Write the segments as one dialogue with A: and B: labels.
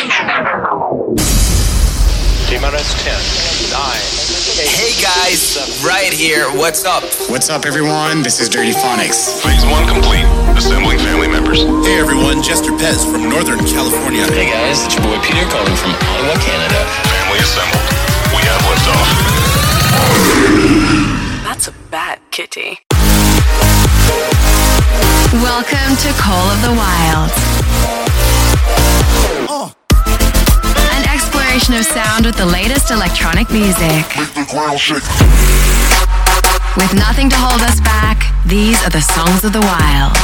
A: T-minus 10, 9,
B: Hey guys, right here. What's up?
C: What's up, everyone? This is Dirtyphonics.
D: Phase one complete. Assembling family members.
E: Hey everyone, Jester Pez from Northern California.
F: Hey guys, it's your boy Peter calling from Ottawa, Canada.
D: Family assembled. We have liftoff.
G: That's a bad kitty.
H: Welcome to Call of the Wild. An exploration of sound with the latest electronic music. With nothing to hold us back, these are the songs of the wild.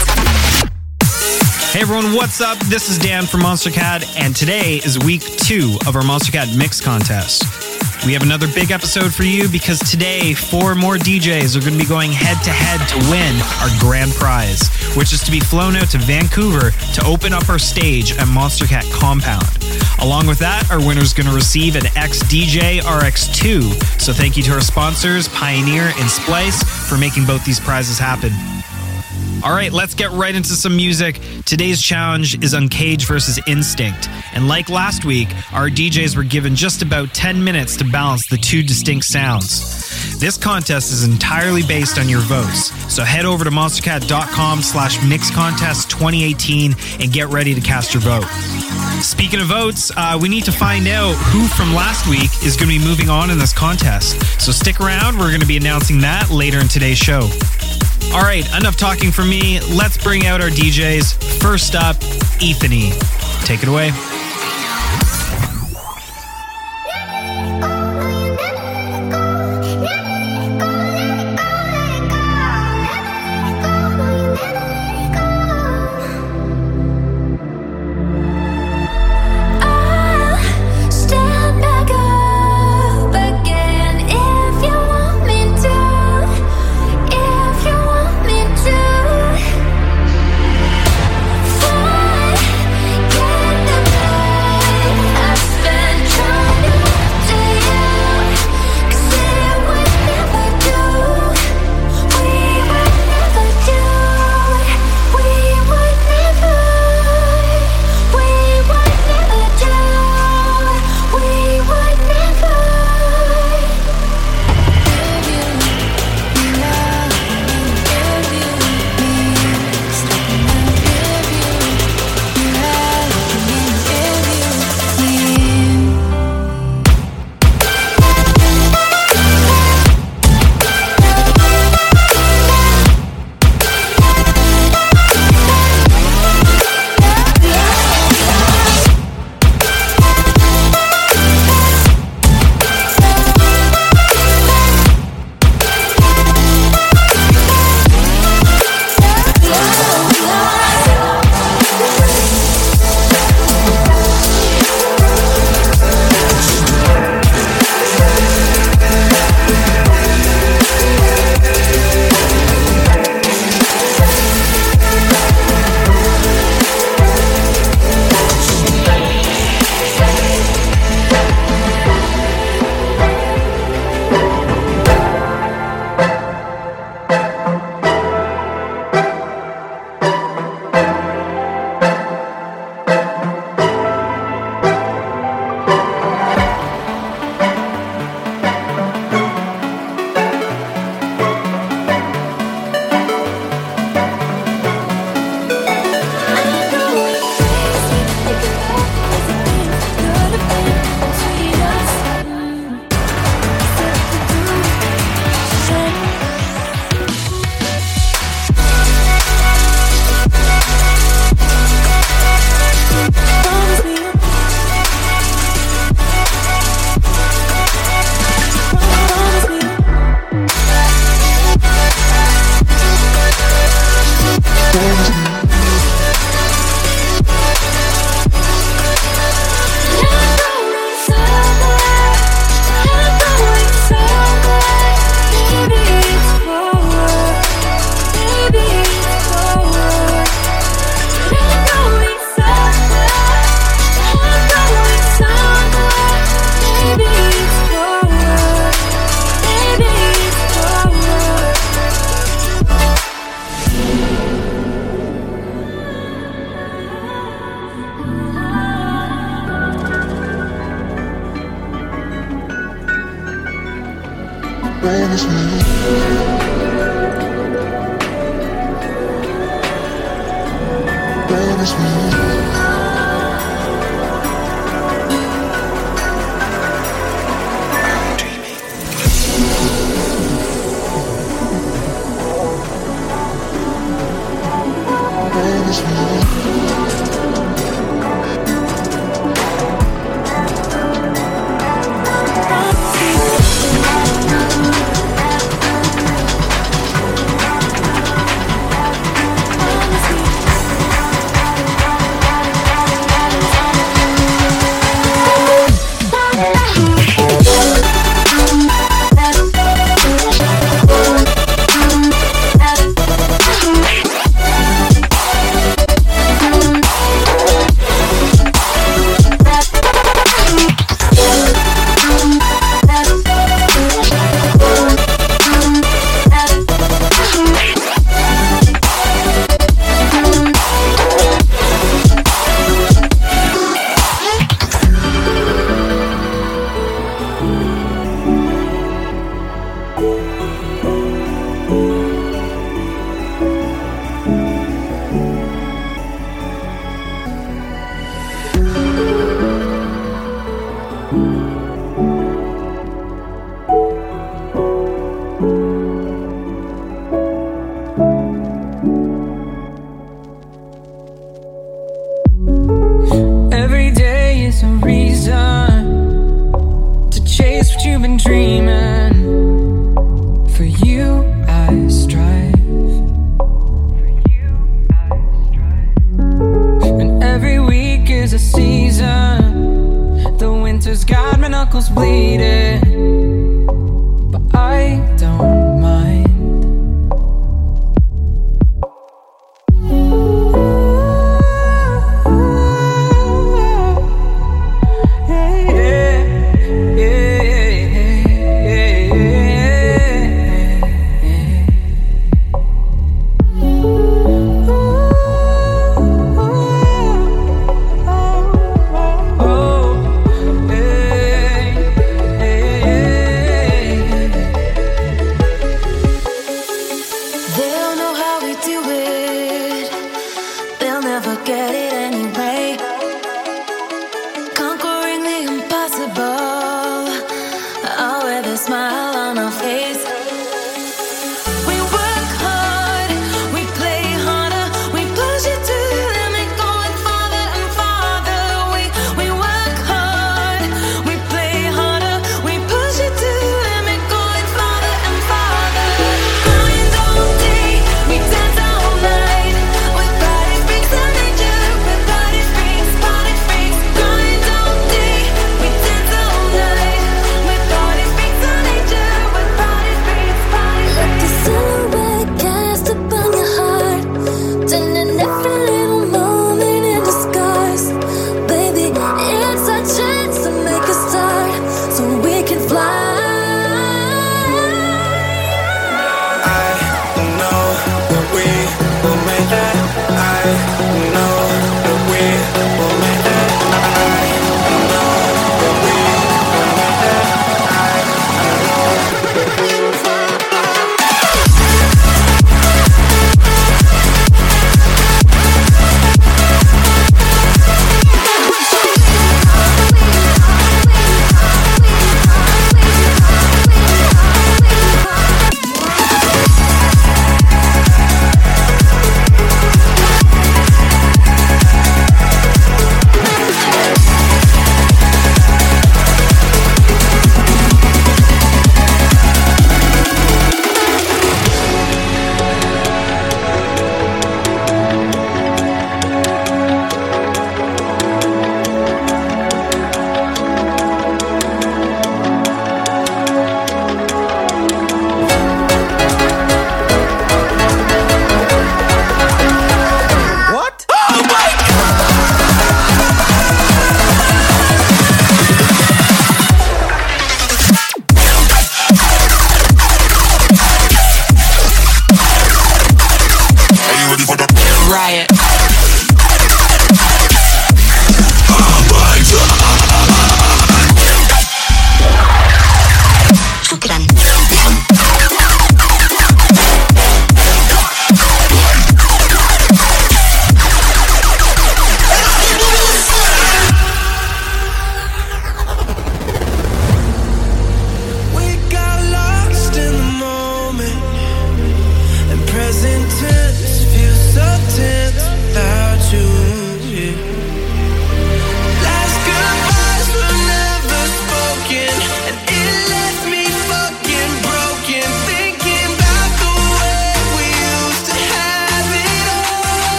I: Hey everyone, what's up? This is Dan from Monstercat, and today is week two of our Monstercat Mix Contest. We have another big episode for you because today four more DJs are going to be going head to head to win our grand prize, which is to be flown out to Vancouver to open up our stage at Monstercat Compound. Along with that, our winner is going to receive an XDJ RX2. So thank you to our sponsors, Pioneer and Splice, for making both these prizes happen. All right, let's get right into some music. Today's challenge is Uncaged versus Instinct. And like last week, our DJs were given just about 10 minutes to balance the two distinct sounds. This contest is entirely based on your votes. So head over to monstercat.com slash mixcontest 2018 and get ready to cast your vote. Speaking of votes, uh, we need to find out who from last week is going to be moving on in this contest. So stick around, we're going to be announcing that later in today's show. All right, enough talking for me. Let's bring out our DJs. First up, Ethani. Take it away.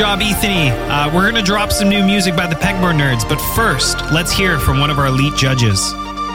I: Job, Ethani. Uh, we're going to drop some new music by the Pegboard Nerds, but first, let's hear from one of our elite judges.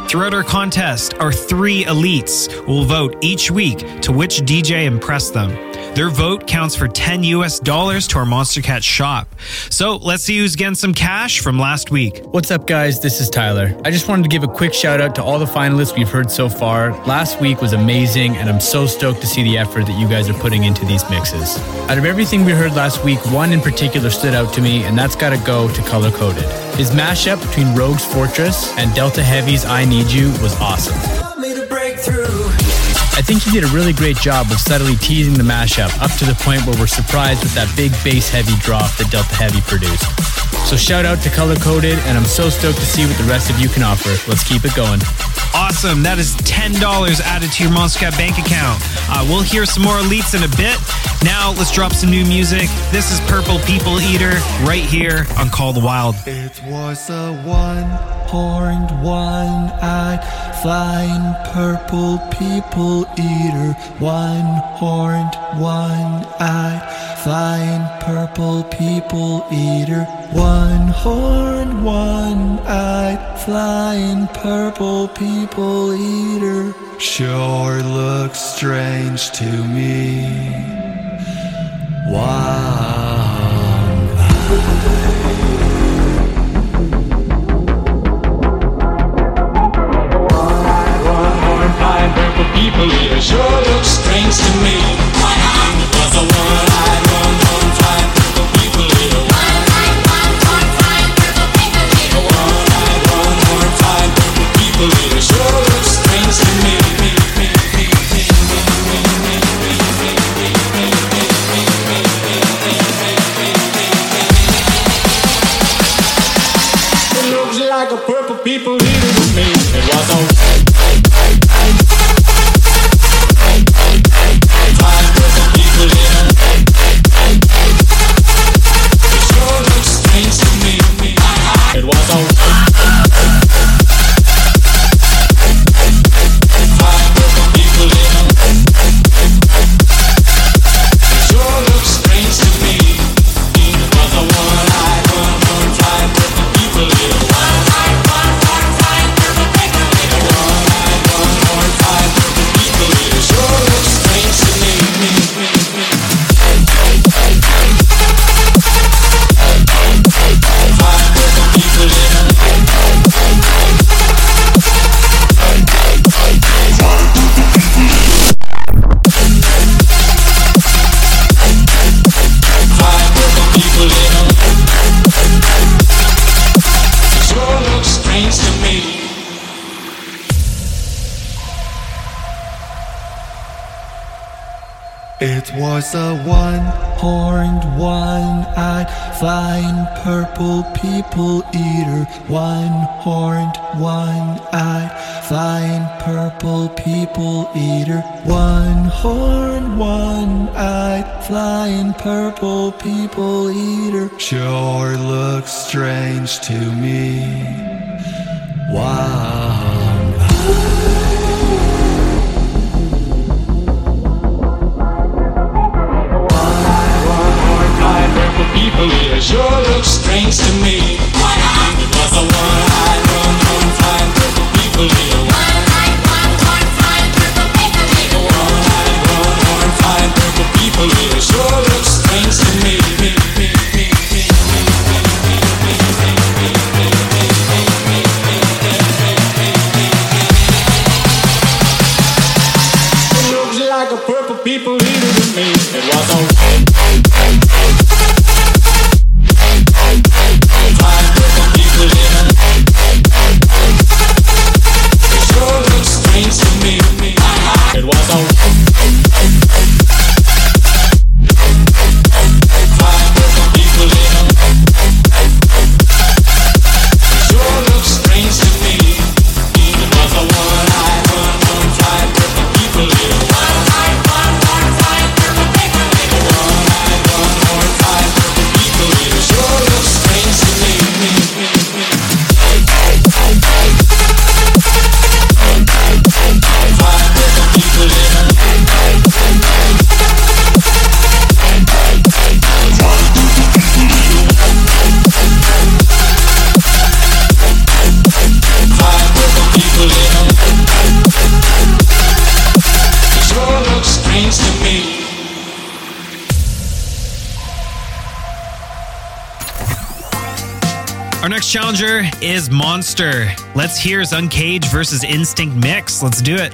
I: Throughout our contest, our three elites will vote each week to which DJ impressed them. Their vote counts for 10 US dollars to our Monstercat shop. So let's see who's getting some cash from last week.
J: What's up, guys? This is Tyler. I just wanted to give a quick shout out to all the finalists we've heard so far. Last week was amazing, and I'm so stoked to see the effort that you guys are putting into these mixes. Out of everything we heard last week, one in particular stood out to me, and that's gotta go to Color Coded. His mashup between Rogue's Fortress and Delta Heavy's I Need You was awesome. I think he did a really great job of subtly teasing the mashup up to the point where we're surprised with that big bass heavy drop that Delta Heavy produced. So shout out to Color Coded, and I'm so stoked to see what the rest of you can offer. Let's keep it going.
I: Awesome. That is $10 added to your Monster bank account. Uh, we'll hear some more elites in a bit. Now, let's drop some new music. This is Purple People Eater right here on Call the Wild.
K: It was a one horned, one eyed, flying purple people eater. One horned, one eyed, flying purple people eater. One horned, one eyed, flying purple people eater. Sure looks strange to me. One
L: sure looks strange to me. Was a one-eyed,
K: one horned, one eyed, flying purple people eater. One horned, one eyed, flying purple people eater. One horned, one eyed, flying purple people eater. Sure looks strange to me. One
L: strange to me.
M: Our next challenger is Monst3r. Let's hear his Uncage versus Instinct mix. Let's do it.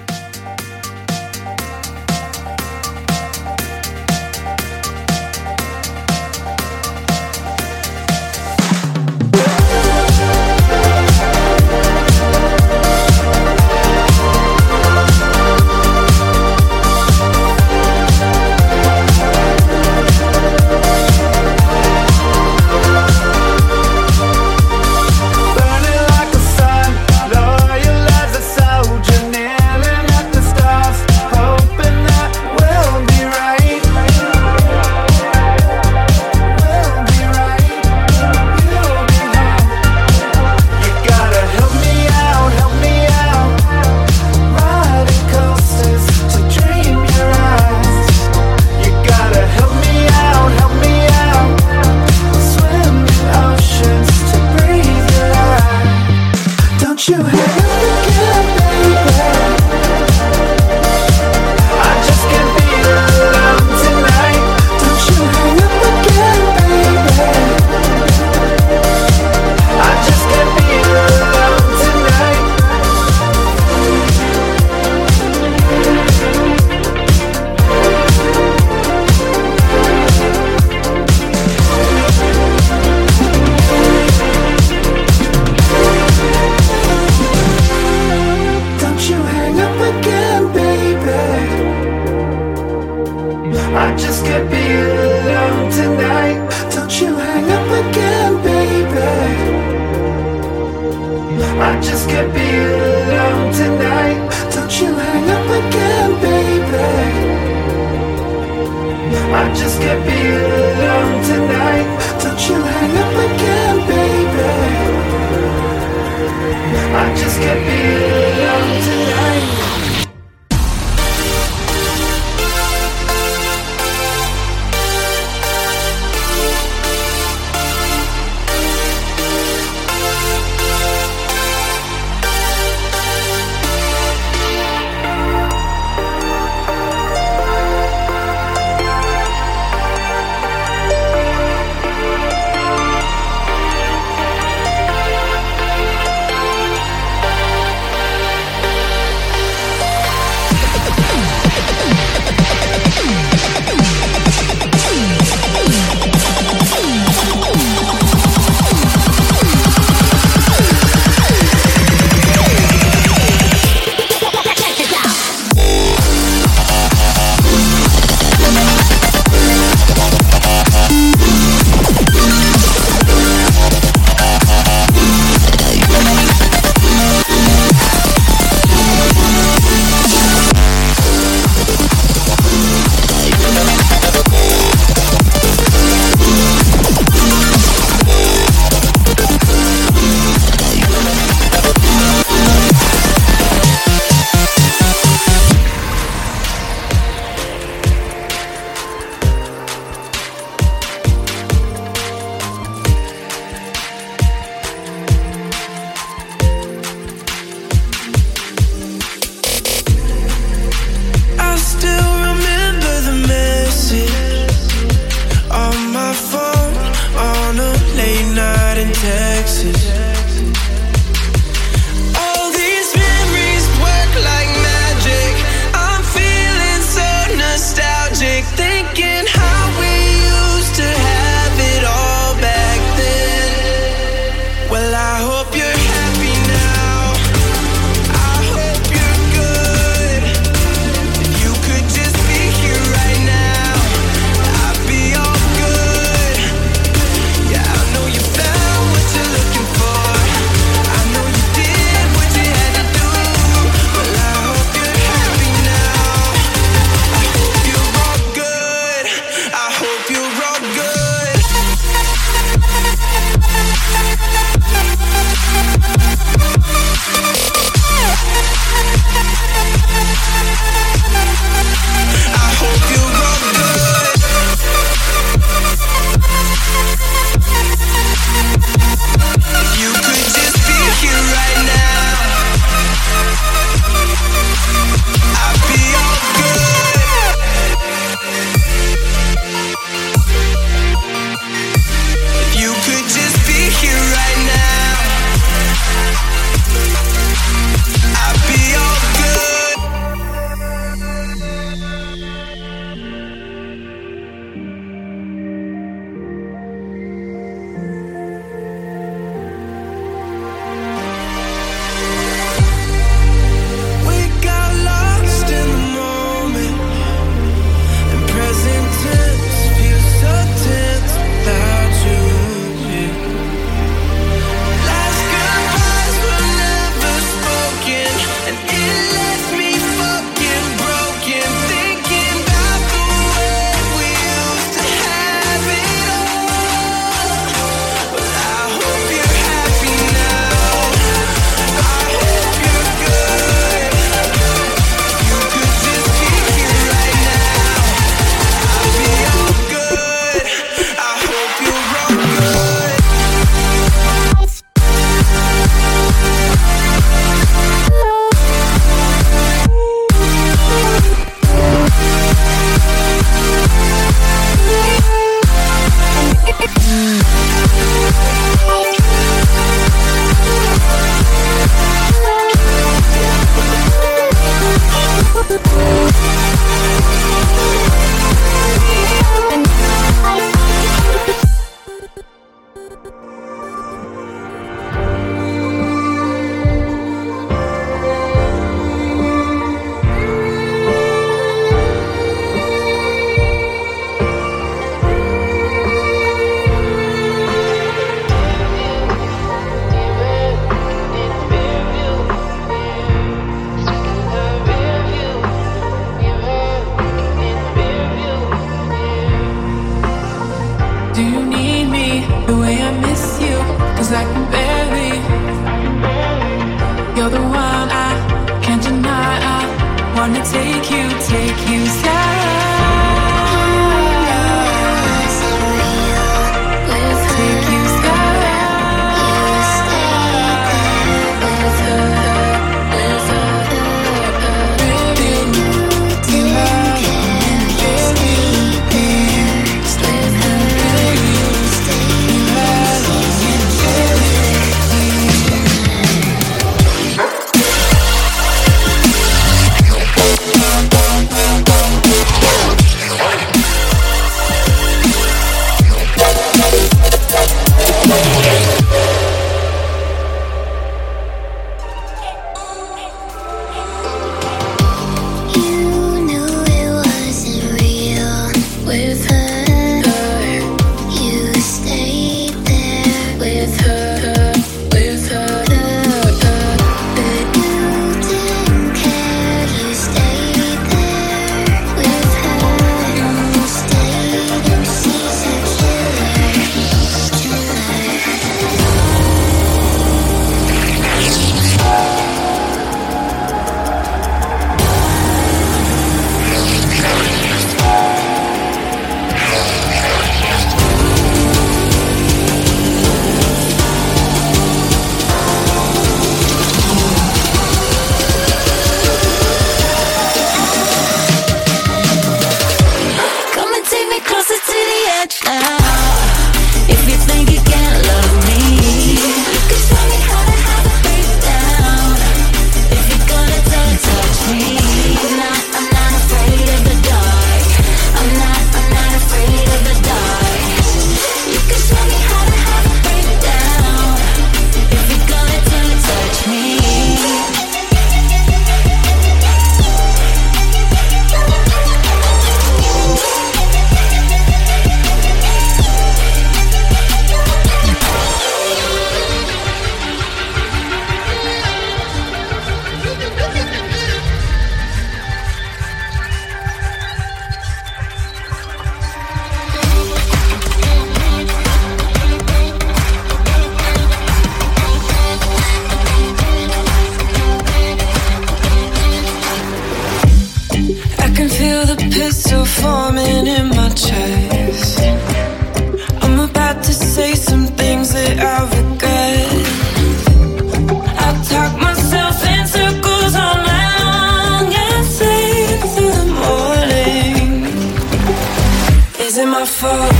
N: Fault?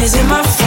N: Is it my fault?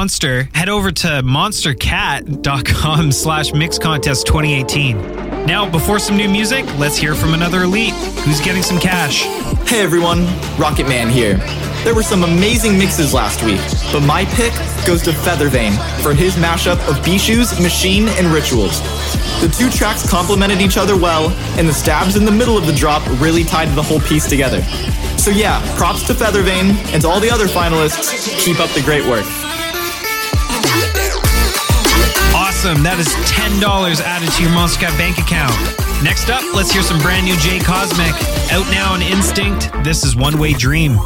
I: Monst3r, head over to monstercat.com slash mix contest 2018. Now, before some new music, let's hear from another elite who's getting some cash.
O: Hey everyone, Rocket Man here. There were some amazing mixes last week, but my pick goes to Feathervane for his mashup of Bishu's Machine and Rituals. The two tracks complemented each other well, and the stabs in the middle of the drop really tied the whole piece together. So yeah, props to Feathervane and to all the other finalists. Keep up the great work.
I: Awesome. That is $10 added to your Monstercat bank account. Next up, let's hear some brand new Jay Cosmic. Out now on Instinct, this is One Way Dream.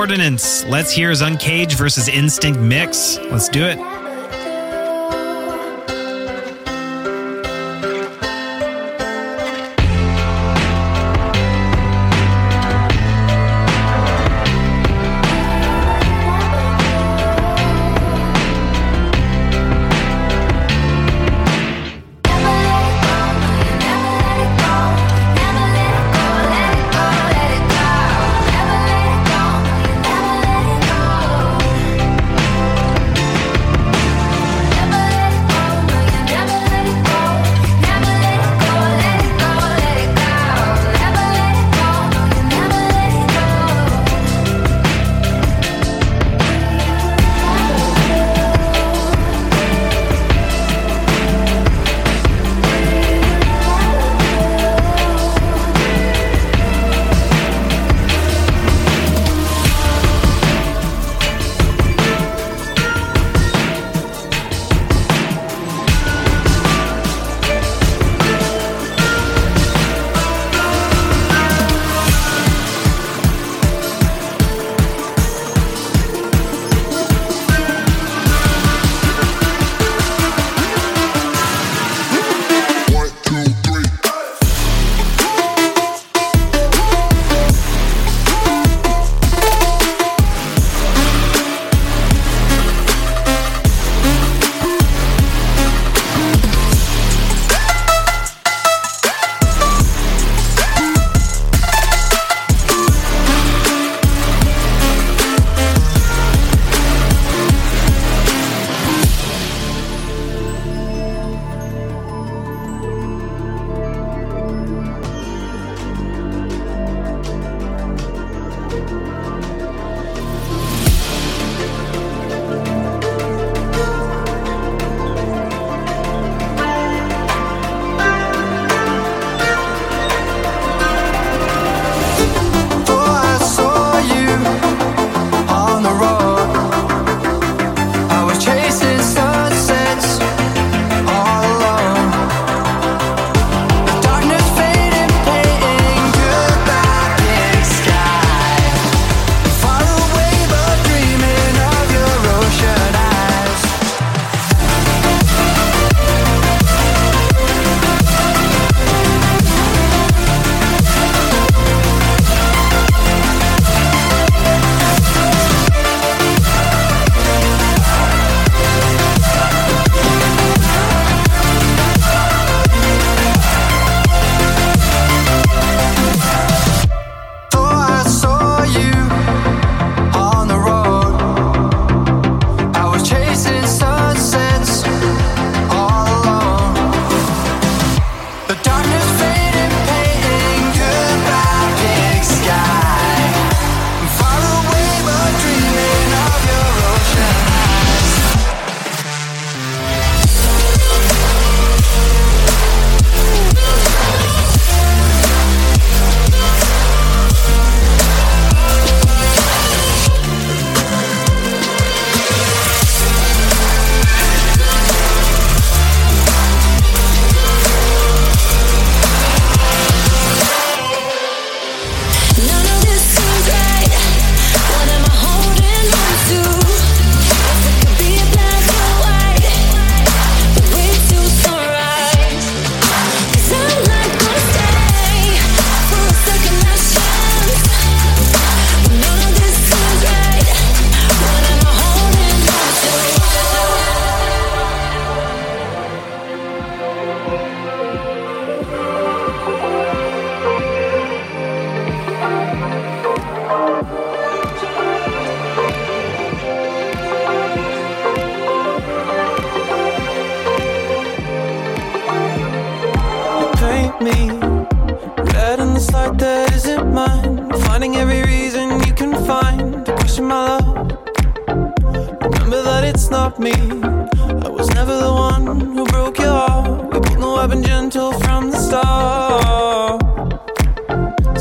P: Ordnance. Let's hear his Uncaged versus Instinct mix. Let's do it.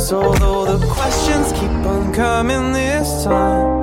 N: So the questions keep on coming this time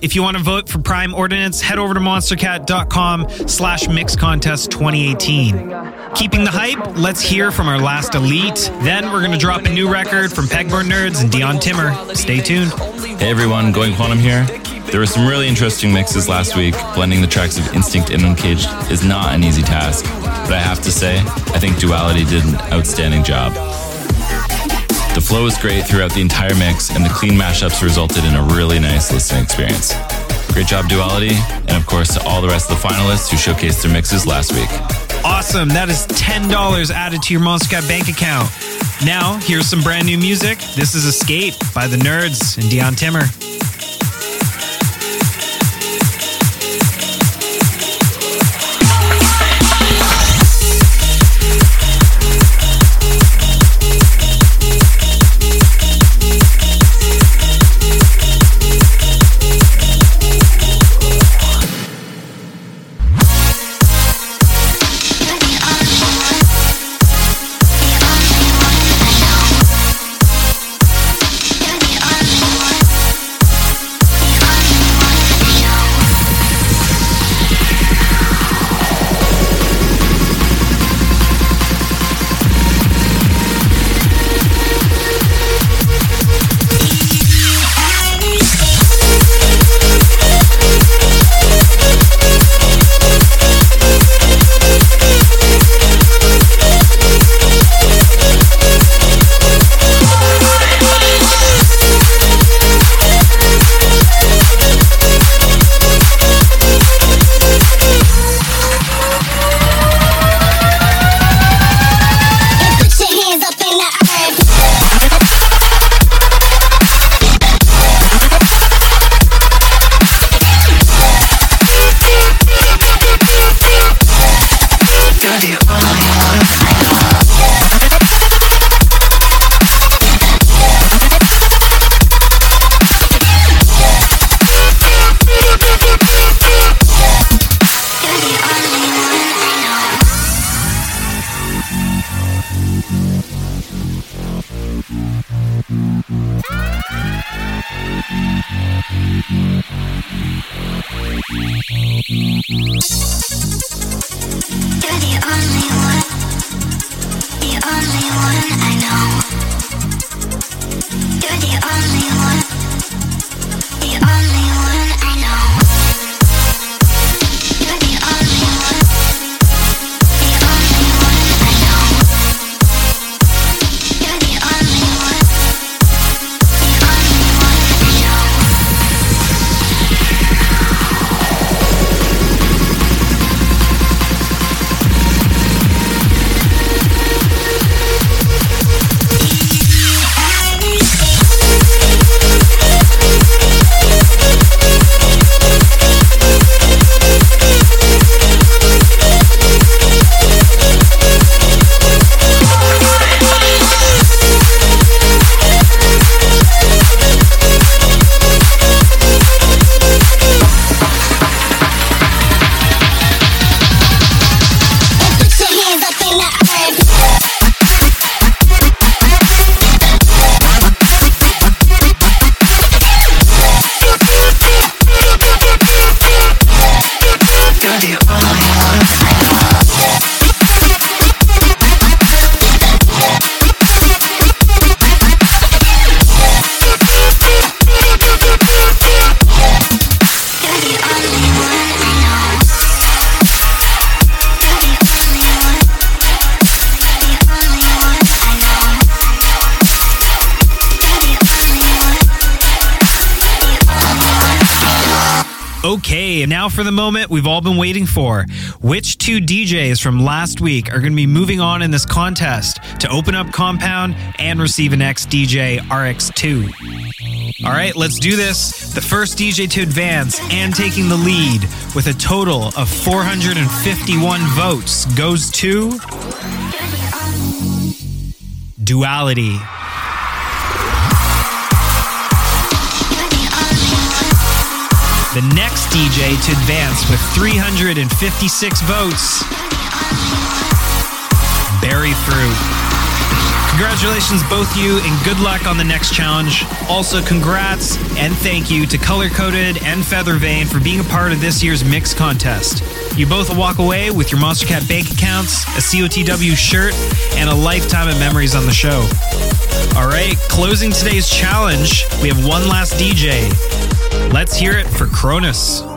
I: If you want to vote for Prime Ordnance, head over to monstercat.com slash mix contest 2018. Keeping the hype, let's hear from our last elite. Then we're going to drop a new record from Pegboard Nerds and Dion Timmer. Stay tuned.
Q: Hey everyone, Going Quantum here. There were some really interesting mixes last week. Blending the tracks of Instinct and Uncaged is not an easy task, but I have to say, I think Duality did an outstanding job. The flow was great throughout the entire mix, and the clean mashups resulted in a really nice listening experience. Great job, Duality, and of course to all the rest of the finalists who showcased their mixes last week.
I: Awesome. That is $10 added to your Monster bank account. Now, here's some brand new music. This is Escape by the Nerds and Dion Timmer. For. Which two DJs from last week are going to be moving on in this contest to open up Compound and receive an XDJ RX2? All right, let's do this. The first DJ to advance and taking the lead with a total of 451 votes goes to Duality. The next DJ to advance with 356 votes, Berry Fruit. Congratulations, both you, and good luck on the next challenge. Also, congrats and thank you to Color Coded and Feather Vein for being a part of this year's mix contest. You both walk away with your Monstercat bank accounts, a COTW shirt, and a lifetime of memories on the show. All right, closing today's challenge, we have one last DJ. Let's hear it for
R: Kronos.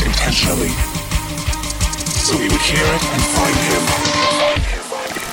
R: It intentionally. So we would hear it and find him.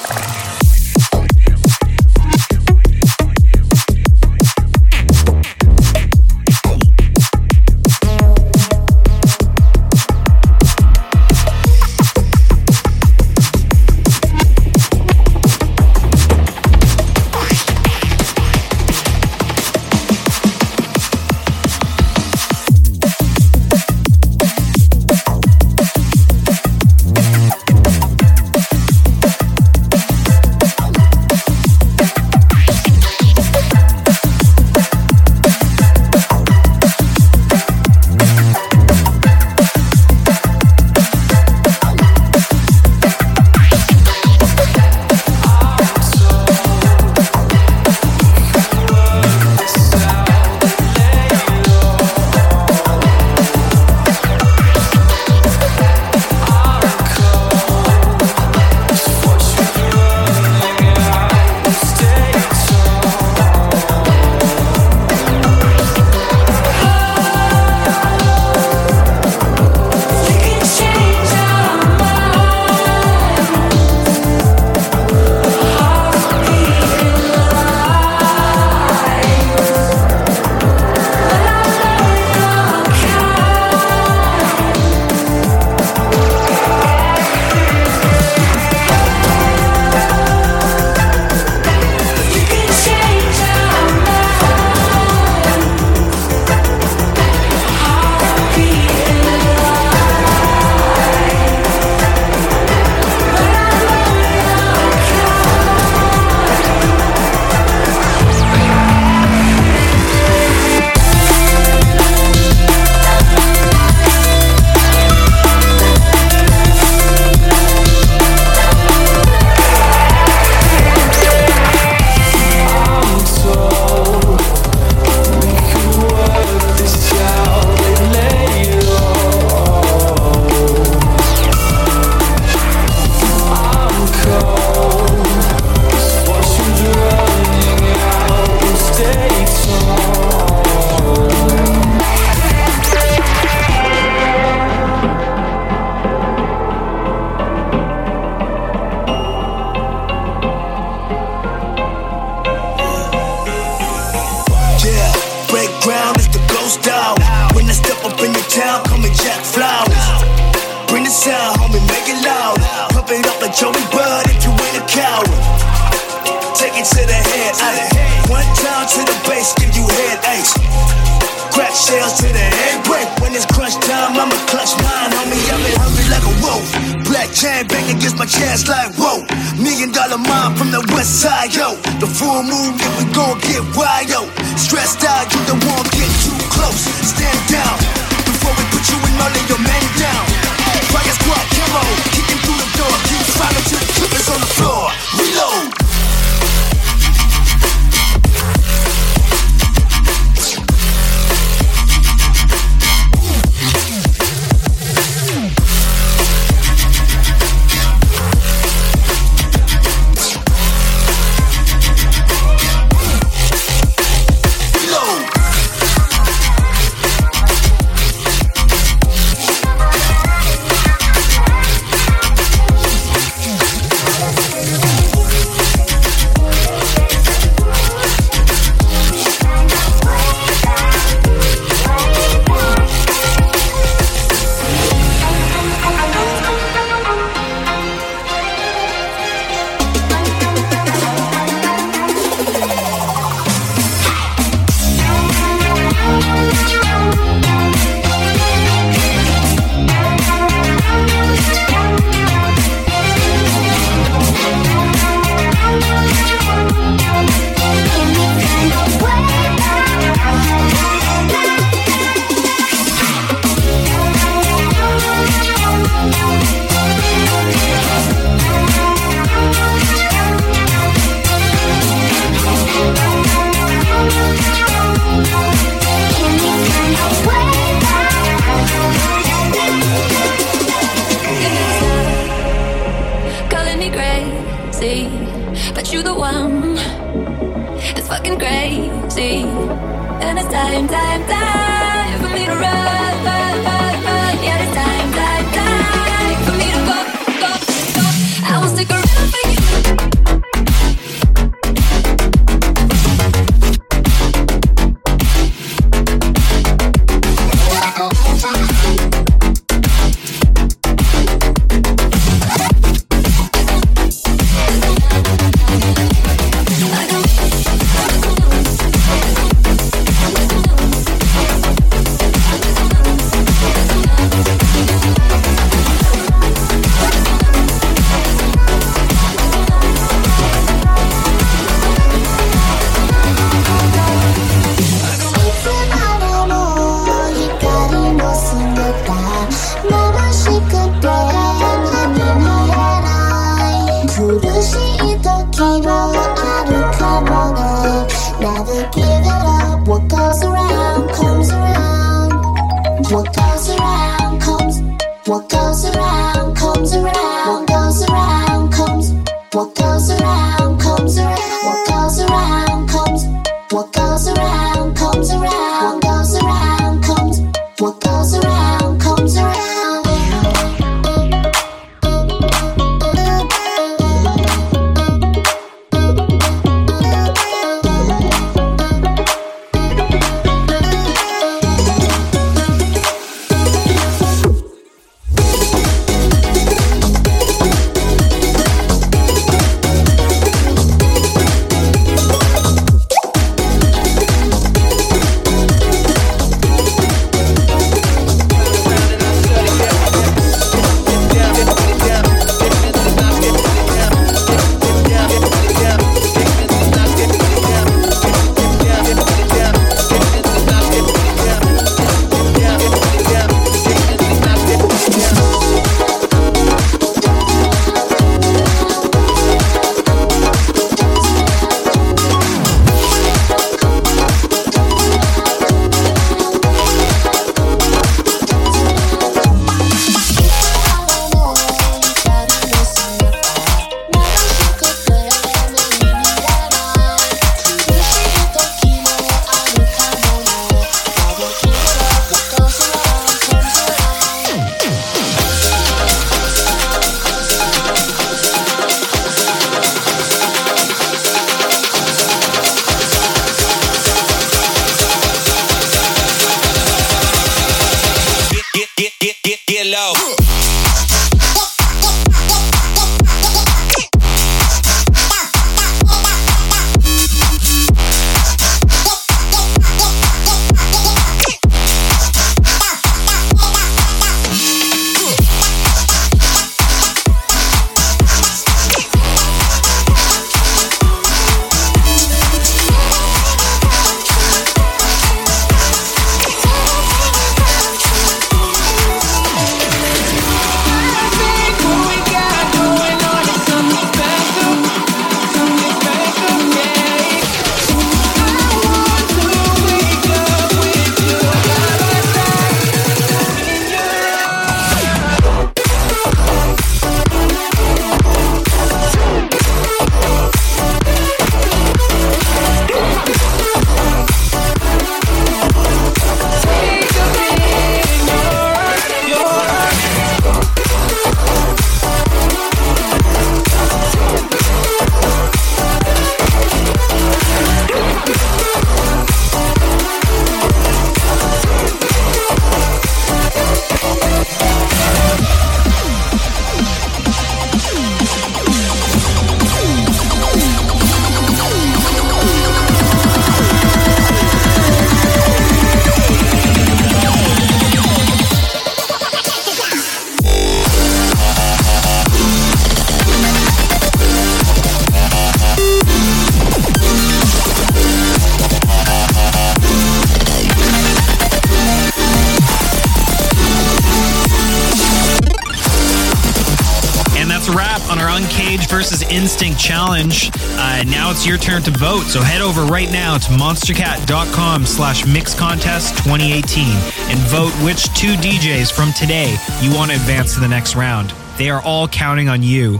S: It's your
P: turn to vote. So head over right now to monstercat.com slash mix contest 2018 and vote which two DJs from today you want to advance to the next round. They are all counting on you.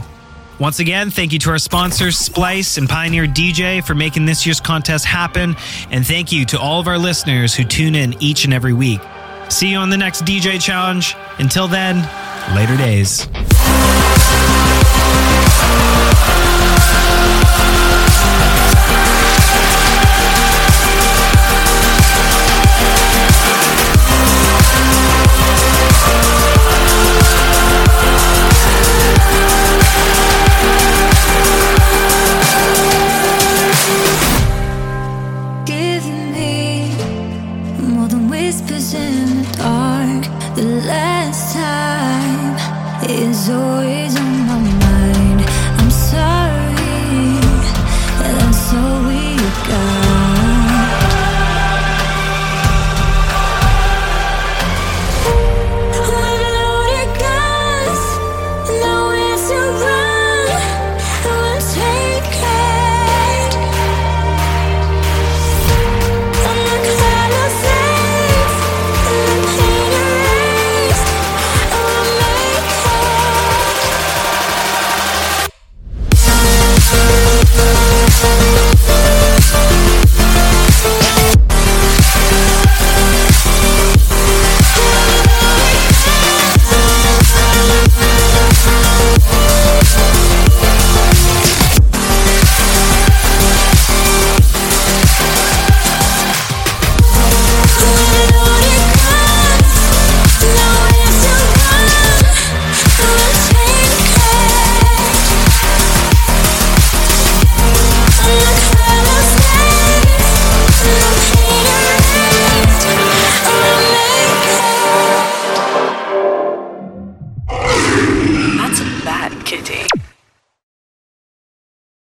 P: Once again, thank you to our sponsors, Splice and Pioneer DJ, for making this year's contest happen. And thank you to all of our listeners who tune in each and every week. See you on the next DJ challenge. Until then, later days.